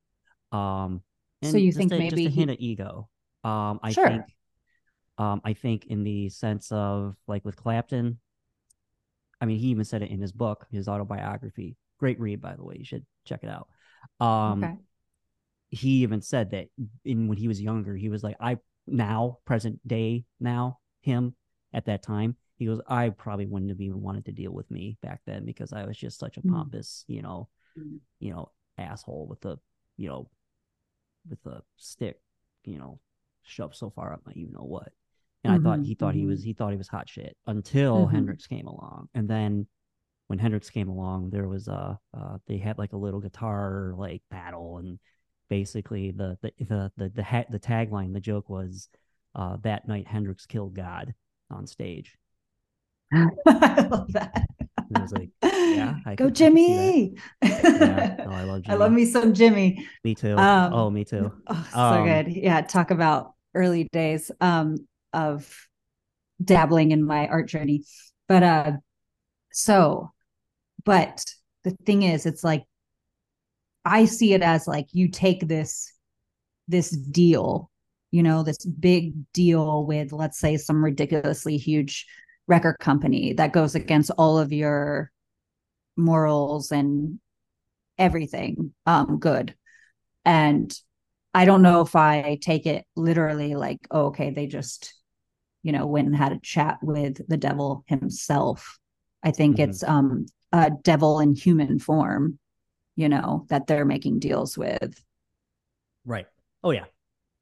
Um, so you think a, maybe just a hint of ego. Um, I sure. think, um, I think in the sense of like with Clapton, I mean, he even said it in his book, his autobiography. Great read, by the way. You should check it out. Um, okay. He even said that in when he was younger, he was like, I now present day now him at that time. He goes, I probably wouldn't have even wanted to deal with me back then because I was just such a mm. pompous, you know, mm. you know, asshole with the, you know, with a stick, you know, shoved so far up my you know what. And mm-hmm, I thought he thought mm-hmm. he was mm-hmm. he thought he was hot shit until mm-hmm. Hendrix came along. And then when Hendrix came along, there was a uh, they had like a little guitar like battle and basically the the the the the, ha- the tagline the joke was uh, that night Hendrix killed God on stage. I love that. And I was like, yeah, I go Jimi. yeah, oh, I love Jimi. I love me some Jimi. Me too. Um, oh, me too. Oh, so um, good. Yeah, talk about early days um, of dabbling in my art journey. But uh, so, but the thing is, it's like I see it as like you take this this deal, you know, this big deal with let's say some ridiculously huge record company that goes against all of your morals and everything um good. And i don't know if i take it literally like oh, okay they just you know went and had a chat with the devil himself. I think mm-hmm. it's um a devil in human form you know that they're making deals with. Right. Oh yeah.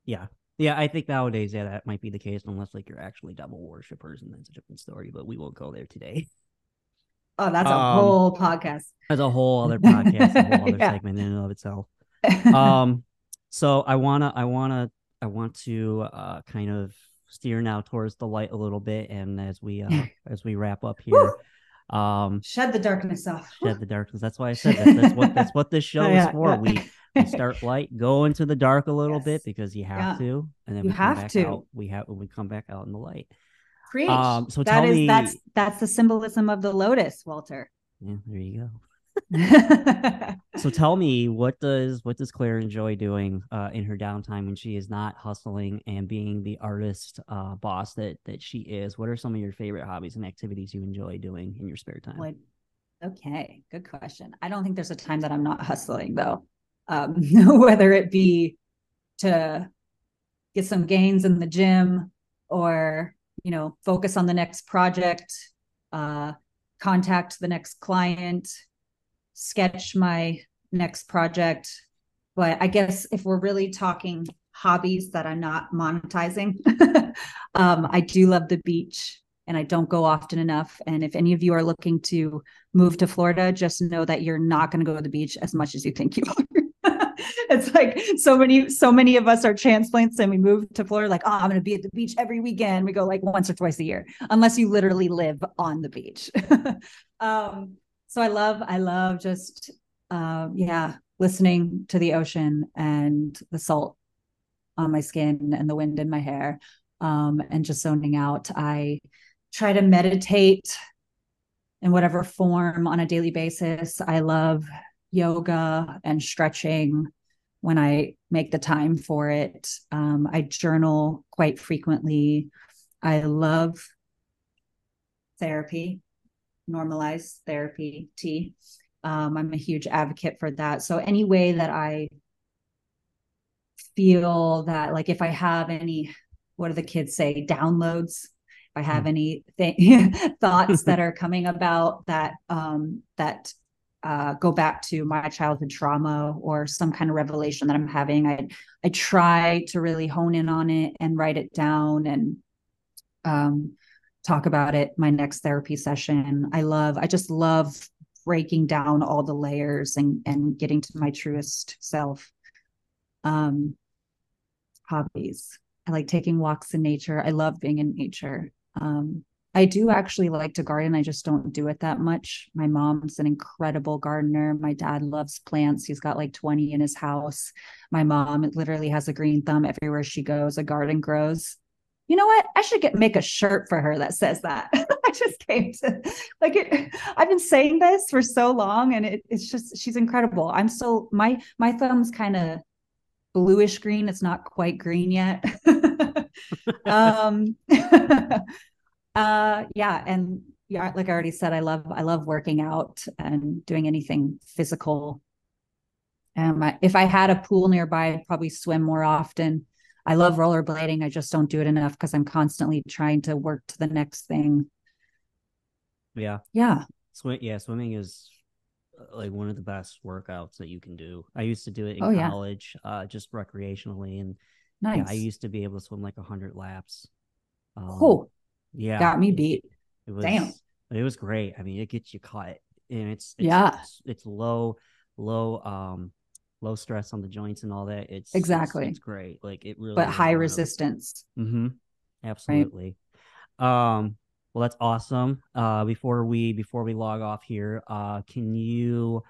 Yeah yeah, I think nowadays, yeah, that might be the case, unless like you're actually devil worshippers, and that's a different story. But we won't go there today. Oh, that's a um, whole podcast. That's a whole other podcast, a whole other yeah. segment in and of itself. Um, so I wanna, I wanna, I want to uh kind of steer now towards the light a little bit, and as we uh as we wrap up here. Um, shed the darkness off. Shed the darkness. That's why I said that. That's what that's what this show yeah, is for. Yeah. We we start light, go into the dark a little yes. bit because you have yeah. to, and then you have to. Out, we have when we come back out in the light. Preach. Um, so that is, me, that's that's the symbolism of the lotus, Walter. Yeah, there you go. So tell me what does what does Clair enjoy doing uh, in her downtime when she is not hustling and being the artist uh, boss that that she is? What are some of your favorite hobbies and activities you enjoy doing in your spare time? What? okay good question. I don't think there's a time that i'm not hustling though. Um, whether it be to get some gains in the gym or you know focus on the next project uh, contact the next client sketch my next project. But i guess if we're really talking hobbies that i'm not monetizing um, i do love the beach and I don't go often enough. And if any of you are looking to move to Florida, just know that you're not going to go to the beach as much as you think you are. It's like so many so many of us are transplants and we move to Florida like oh I'm going to be at the beach every weekend. We go like once or twice a year unless you literally live on the beach. Um so I love I love just uh, yeah listening to the ocean and the salt on my skin and the wind in my hair um and just zoning out I try to meditate in whatever form on a daily basis I love yoga and stretching when I make the time for it. Um, I journal quite frequently. I love therapy, normalized therapy, T. Um, I'm a huge advocate for that. So, any way that I feel that, like, if I have any, what do the kids say, downloads, If I have any th- thoughts that are coming about that um, that uh, go back to my childhood trauma or some kind of revelation that I'm having, I I try to really hone in on it and write it down and um, talk about it my next therapy session. I love, I just love breaking down all the layers and and getting to my truest self. Um, hobbies. I like taking walks in nature. I love being in nature. Um, I do actually like to garden. I just don't do it that much. My mom's an incredible gardener. My dad loves plants. He's got like 20 in his house. My mom literally has a green thumb everywhere she goes. A garden grows. You know what? I should get make a shirt for her that says that. I just came to like it. I've been saying this for so long, and it, it's just she's incredible. I'm so my my thumb's kind of bluish green. It's not quite green yet. um uh yeah and yeah like i already said i love i love working out and doing anything physical um I, if i had a pool nearby i'd probably swim more often i love rollerblading. I just don't do it enough because i'm constantly trying to work to the next thing. Yeah. Yeah. Swim, yeah swimming is uh, like one of the best workouts that you can do. I used to do it in Oh, yeah. college uh just recreationally and nice yeah, i used to be able to swim like 100 laps. Um, oh yeah got me it- beat. It was Damn. It was great. I mean, it gets you caught, and it's, it's Yeah. It's, it's low, low, um, low stress on the joints and all that. It's it's- Exactly. It's, great. Like it really. but high resistance Mm-hmm. Absolutely. Um. Well, that's awesome. Uh, before we before we log off here, uh, can you,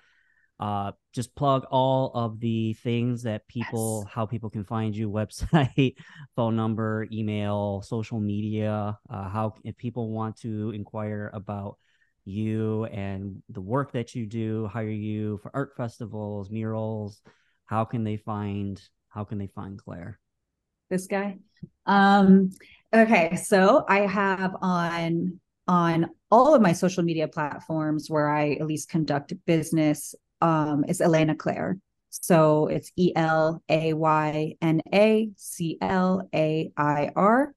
uh, just plug all of the things that people, Yes. how people can find you, website, phone number, email, social media, uh, how if people want to inquire about you and the work that you do, hire you for art festivals, murals, how can they find how can they find Clair? this guy? Um okay so i have on on all of my social media platforms where i at least conduct business um is Elayna Clair. So it's e l a y n a c l a i r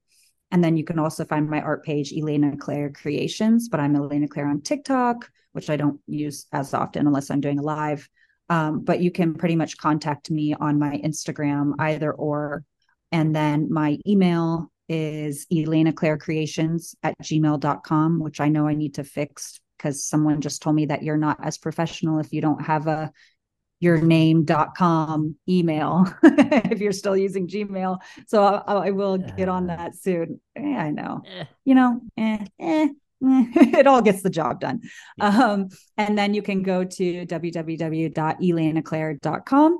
and then you can also find my art page Elayna Clair creations but i'm Elayna Clair on tiktok which i don't use as often unless i'm doing a live. Um, but you can pretty much contact me on my instagram either or. And then my email is Elayna Clair Creations at gmail.com, which I know I need to fix because someone just told me that you're not as professional if you don't have a your name.com email if you're still using Gmail. So I, I will get on that soon. Yeah, I know. Eh, You know, eh, eh, eh, it all gets the job done. Um, and then you can go to www.elaynaclair.com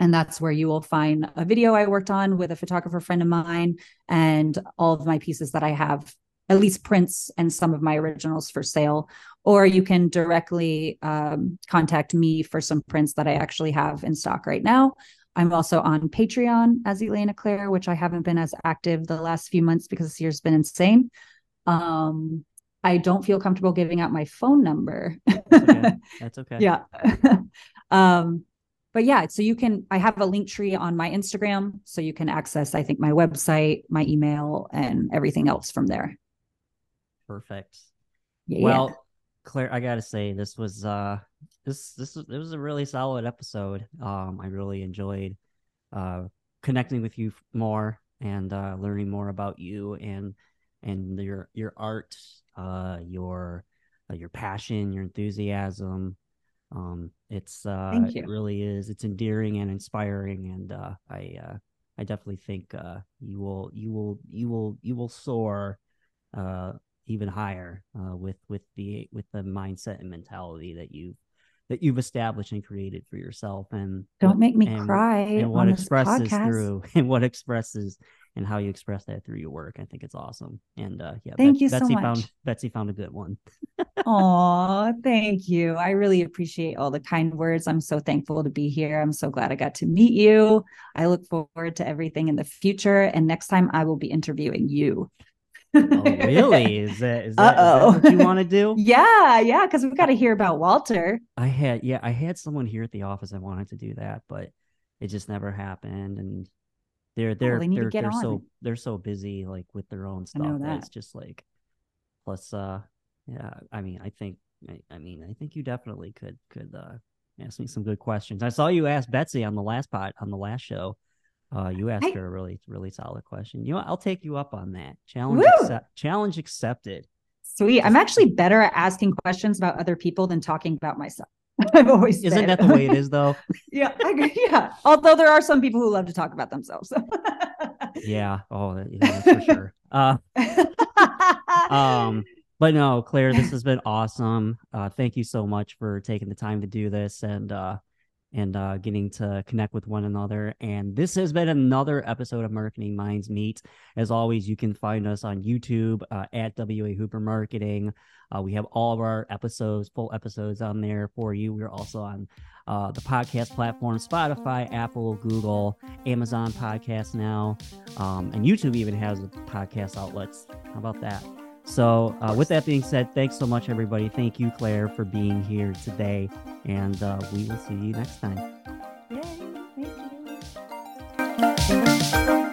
and that's where you will find a video I worked on with a photographer friend of mine and all of my pieces that I have, at least prints and some of my originals for sale. Or you can directly um, contact me for some prints that I actually have in stock right now. I'm also on Patreon as Elayna Clair, which I haven't been as active the last few months because this year's been insane. Um, I don't feel comfortable giving out my phone number. That's okay. That's okay. yeah um but yeah so you can i have a Linktree on my instagram so you can access i think my website my email and everything else from there Perfect. yeah Well, Clair, I gotta say this was uh this this was it was a really solid episode. Um, I really enjoyed uh connecting with you more and uh learning more about you and and your your art, uh your uh, your passion, your enthusiasm. Um, it's uh it really is. It's endearing and inspiring, and uh, I uh I definitely think uh you will you will you will you will soar uh even higher uh, with with the with the mindset and mentality that you that you've established and created for yourself and don't make me and, cry and what expresses through and what expresses and how you express that through your work i think it's awesome and uh yeah Thank you so much. found betsy found a good one Aw, thank you. I really appreciate all the kind words. I'm so thankful to be here. I'm so glad I got to meet you. I look forward to everything in the future. And next time I will be interviewing you. Oh really is that is that, is that what you want to do Yeah, yeah, because we've got to hear about Walter. i had yeah i had someone here at the office that wanted to do that but it just never happened and they're they're Oh, they to they're, they're so they're so busy like with their own stuff. that It's just like plus uh yeah, I mean I think I, I mean I think you definitely could could uh ask me some good questions. I saw you ask Betsy on the last pot on the last show. Uh you asked I- her a really really solid question. You know, I'll take you up on that. Challenge accept, challenge accepted. Sweet. I'm actually better at asking questions about other people than talking about myself. I've always Isn't said. that the way it is though? yeah, I agree. yeah. Although there are some people who love to talk about themselves. yeah. Oh, yeah, for sure. Uh um but no Clair this has been awesome uh thank you so much for taking the time to do this and uh and uh getting to connect with one another and this has been another episode of marketing minds meet. As always you can find us on youtube uh, at wa hooper marketing. Uh, we have all of our episodes full episodes on there for you. We're also on uh, the podcast platform spotify apple google amazon podcast now um, and youtube even has podcast outlets. How about that so, uh, with that being said, thanks so much, everybody. Thank you, Clair, for being here today. And uh, we will see you next time. Yay. Thank you.